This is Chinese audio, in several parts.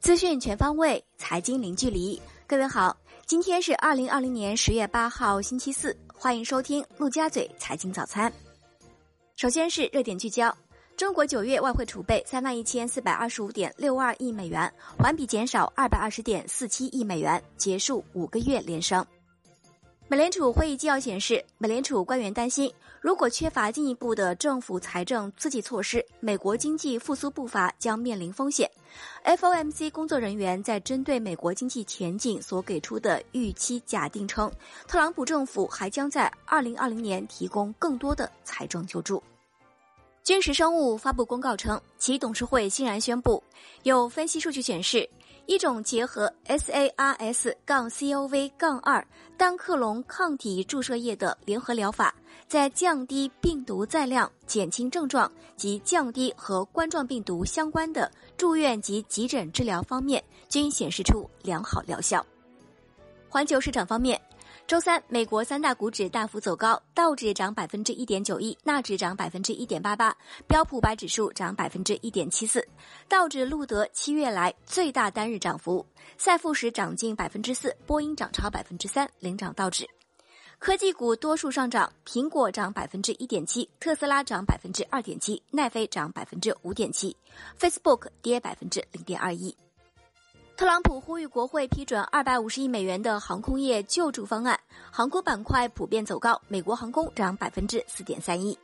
资讯全方位，财经零距离。各位好，今天是二零二零年十月八号，星期四，欢迎收听陆家嘴财经早餐。首先是热点聚焦：中国九月外汇储备三万一千四百二十五点六二亿美元，环比减少二百二十点四七亿美元，结束五个月连升。美联储会议纪要显示，美联储官员担心，如果缺乏进一步的政府财政刺激措施，美国经济复苏步伐将面临风险。FOMC 工作人员在针对美国经济前景所给出的预期假定称，特朗普政府还将在2020年提供更多的财政救助。军事生物发布公告称，其董事会欣然宣布，有分析数据显示。一种结合 SARS- 杠 CoV- 杠二单克隆抗体注射液的联合疗法，在降低病毒载量、减轻症状及降低和冠状病毒相关的住院及急诊治疗方面，均显示出良好疗效。环球市场方面。周三，美国三大股指大幅走高，道指涨百分之一点九一，纳指涨百分之一点八八，标普百指数涨百分之一点七四。道指录得七月来最大单日涨幅，赛富时涨近百分之四，波音涨超百分之三，领涨道指。科技股多数上涨，苹果涨百分之一点七，特斯拉涨百分之二点七，奈飞涨百分之五点七，Facebook 跌百分之零点二一。特朗普呼吁国会批准二百五十亿美元的航空业救助方案，航空板块普遍走高，美国航空涨百分之四点三一。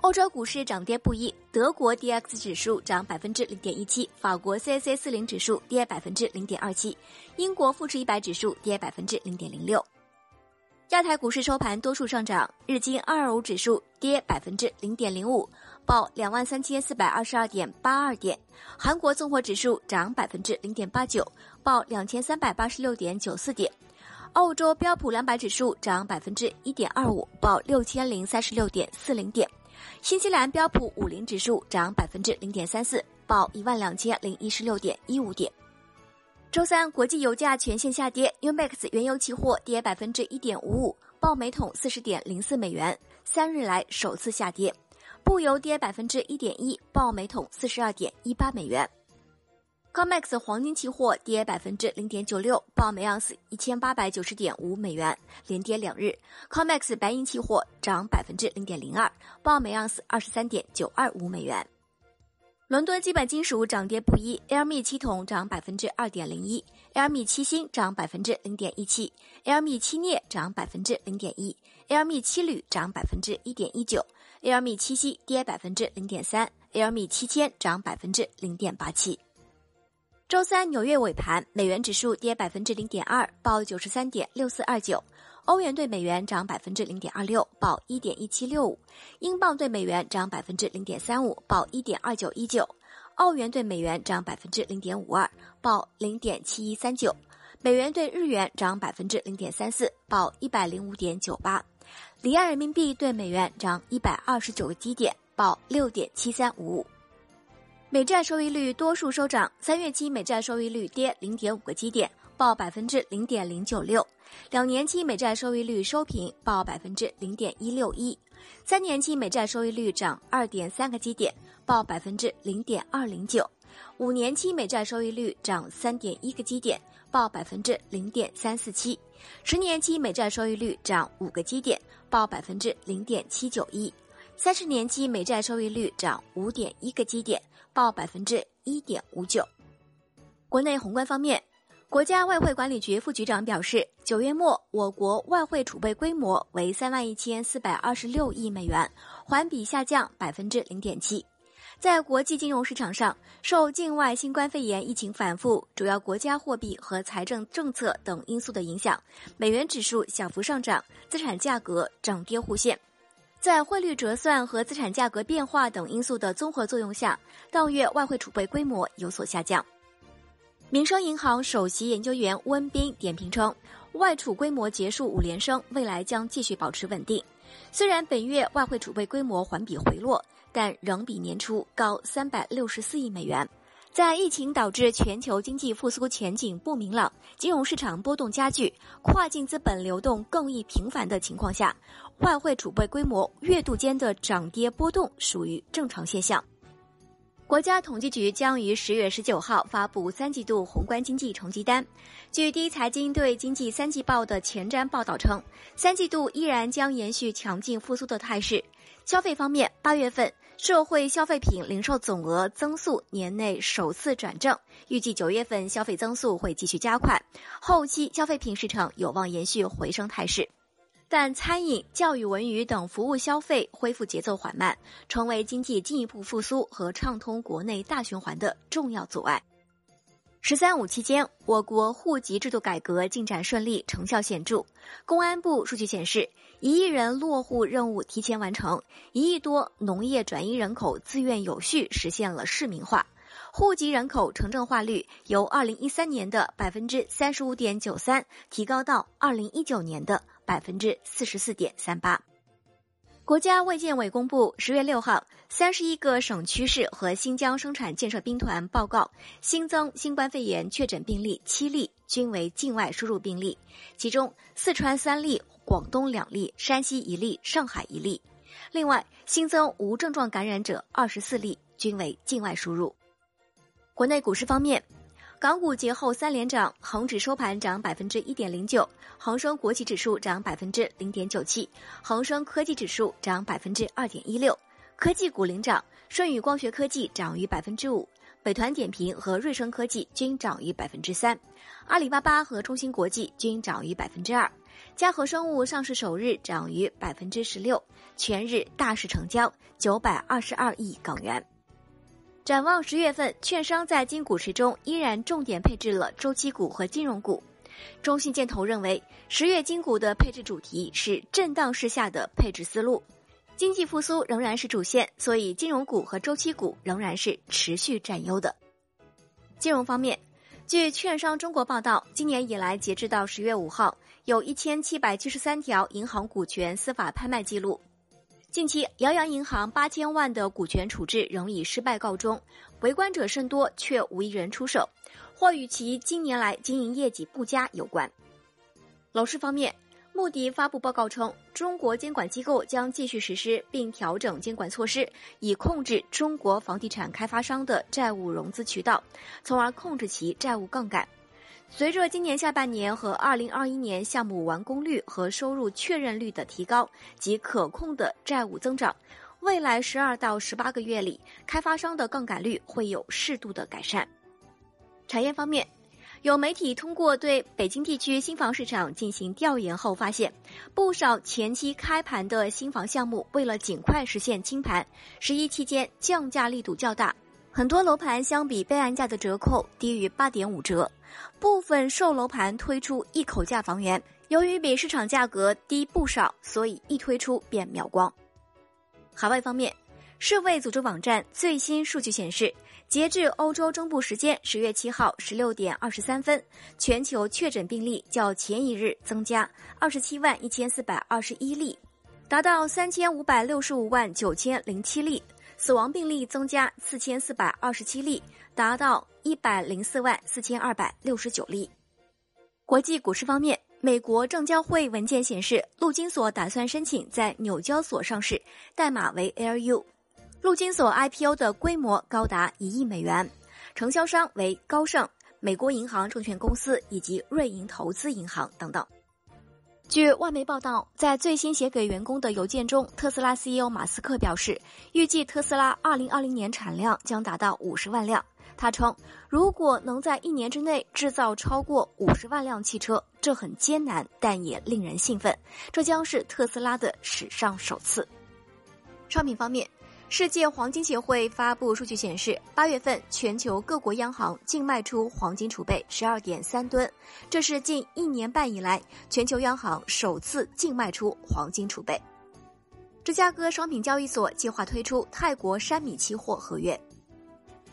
欧洲股市涨跌不一，德国 D X 指数涨百分之零点一七，法国 C C 四零指数跌百分之零点二七，英国富时一百指数跌百分之零点零六。亚太股市收盘多数上涨，日经二二五指数跌百分之零点零五，报两万三千四百二十二点八二点；韩国综合指数涨百分之零点八九，报两千三百八十六点九四点；澳洲标普两百指数涨百分之一点二五，报六千零三十六点四零点；新西兰标普五零指数涨百分之零点三四，报一万两千零一十六点一五点。周三，国际油价全线下跌，UMAX 原油期货跌百分之一点五五，报每桶四十点零四美元，三日来首次下跌。布油跌百分之一点一，报每桶四十二点一八美元。COMEX 黄金期货跌百分之零点九六，报每盎司一千八百九十点五美元，连跌两日。COMEX 白银期货涨百分之零点零二，报每盎司二十三点九二五美元。伦敦基本金属涨跌不一，LME 七铜涨百分之二点零一，LME 七锌涨百分之零点一七，LME 七镍涨百分之零点一，LME 七铝涨百分之一点一九，LME 七锡跌百分之零点三，LME 七千涨百分之零点八七。周三纽约尾盘，美元指数跌百分之零点二，报九十三点六四二九。欧元对美元涨百分之零点二六，报一点一七六五；英镑对美元涨百分之零点三五，报一点二九一九；澳元对美元涨百分之零点五二，报零点七一三九；美元对日元涨百分之零点三四，报一百零五点九八；离岸人民币对美元涨一百二十九个基点，报六点七三五五。美债收益率多数收涨，三月期美债收益率跌零点五个基点。报百分之零点零九六，两年期美债收益率收平，报百分之零点一六一，三年期美债收益率涨二点三个基点，报百分之零点二零九，五年期美债收益率涨三点一个基点，报百分之零点三四七，十年期美债收益率涨五个基点，报百分之零点七九一，三十年期美债收益率涨五点一个基点，报百分之一点五九。国内宏观方面。国家外汇管理局副局长表示，九月末我国外汇储备规模为三万一千四百二十六亿美元，环比下降百分之零点七。在国际金融市场上，受境外新冠肺炎疫情反复、主要国家货币和财政政策等因素的影响，美元指数小幅上涨，资产价格涨跌互现。在汇率折算和资产价格变化等因素的综合作用下，当月外汇储备规模有所下降。民生银行首席研究员温彬点评称，外储规模结束五连升，未来将继续保持稳定。虽然本月外汇储备规模环比回落，但仍比年初高三百六十四亿美元。在疫情导致全球经济复苏前景不明朗、金融市场波动加剧、跨境资本流动更易频繁的情况下，外汇储备规模月度间的涨跌波动属于正常现象。国家统计局将于十月十九号发布三季度宏观经济成绩单。据第一财经对经济三季报的前瞻报道称，三季度依然将延续强劲复苏的态势。消费方面，八月份社会消费品零售总额增速年内首次转正，预计九月份消费增速会继续加快，后期消费品市场有望延续回升态势。但餐饮、教育、文娱等服务消费恢复节奏缓慢，成为经济进一步复苏和畅通国内大循环的重要阻碍。“十三五”期间，我国户籍制度改革进展顺利，成效显著。公安部数据显示，一亿人落户任务提前完成，一亿多农业转移人口自愿有序实现了市民化。户籍人口城镇化率由二零一三年的百分之三十五点九三提高到二零一九年的百分之四十四点三八。国家卫健委公布，十月六号，三十一个省区市和新疆生产建设兵团报告新增新冠肺炎确诊病例七例，均为境外输入病例，其中四川三例，广东两例，山西一例，上海一例。另外，新增无症状感染者二十四例，均为境外输入。国内股市方面，港股节后三连涨，恒指收盘涨百分之一点零九，恒生国企指数涨百分之零点九七，恒生科技指数涨百分之二点一六。科技股领涨，舜宇光学科技涨逾百分之五，美团点评和瑞声科技均涨逾百分之三，阿里巴巴和中芯国际均涨逾百分之二，嘉禾生物上市首日涨逾百分之十六，全日大市成交九百二十二亿港元。展望十月份，券商在金股池中依然重点配置了周期股和金融股。中信建投认为，十月金股的配置主题是震荡市下的配置思路，经济复苏仍然是主线，所以金融股和周期股仍然是持续占优的。金融方面，据券商中国报道，今年以来截至到十月五号，有一千七百七十三条银行股权司法拍卖记录。近期，辽阳银行八千万的股权处置仍以失败告终，围观者甚多，却无一人出手，或与其近年来经营业绩不佳有关。楼市方面，穆迪发布报告称，中国监管机构将继续实施并调整监管措施，以控制中国房地产开发商的债务融资渠道，从而控制其债务杠杆。随着今年下半年和二零二一年项目完工率和收入确认率的提高及可控的债务增长，未来十二到十八个月里，开发商的杠杆率会有适度的改善。产业方面，有媒体通过对北京地区新房市场进行调研后发现，不少前期开盘的新房项目为了尽快实现清盘，十一期间降价力度较大。很多楼盘相比备案价的折扣低于八点五折，部分售楼盘推出一口价房源，由于比市场价格低不少，所以一推出便秒光。海外方面，世卫组织网站最新数据显示，截至欧洲中部时间十月七号十六点二十三分，全球确诊病例较前一日增加二十七万一千四百二十一例，达到三千五百六十五万九千零七例。死亡病例增加四千四百二十七例，达到一百零四万四千二百六十九例。国际股市方面，美国证交会文件显示，陆金所打算申请在纽交所上市，代码为 LU。陆金所 IPO 的规模高达一亿美元，承销商为高盛、美国银行证券公司以及瑞银投资银行等等。据外媒报道，在最新写给员工的邮件中，特斯拉 CEO 马斯克表示，预计特斯拉2020年产量将达到50万辆。他称，如果能在一年之内制造超过50万辆汽车，这很艰难，但也令人兴奋。这将是特斯拉的史上首次。商品方面。世界黄金协会发布数据显示，八月份全球各国央行净卖出黄金储备十二点三吨，这是近一年半以来全球央行首次净卖出黄金储备。芝加哥商品交易所计划推出泰国山米期货合约。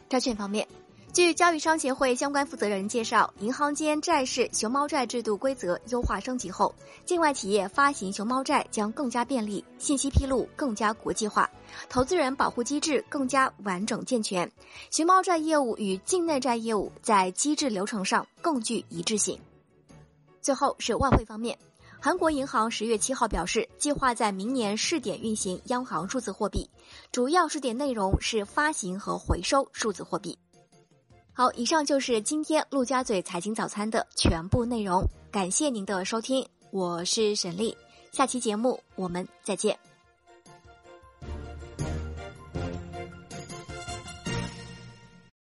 债券方面。据交易商协会相关负责人介绍，银行间债市熊猫债制度规则优化升级后，境外企业发行熊猫债将更加便利，信息披露更加国际化，投资人保护机制更加完整健全。熊猫债业务与境内债业务在机制流程上更具一致性。最后是外汇方面。韩国银行十月七号表示，计划在明年试点运行央行数字货币，主要试点内容是发行和回收数字货币。好，以上就是今天陆家嘴财经早餐的全部内容，感谢您的收听，我是沈丽，下期节目我们再见。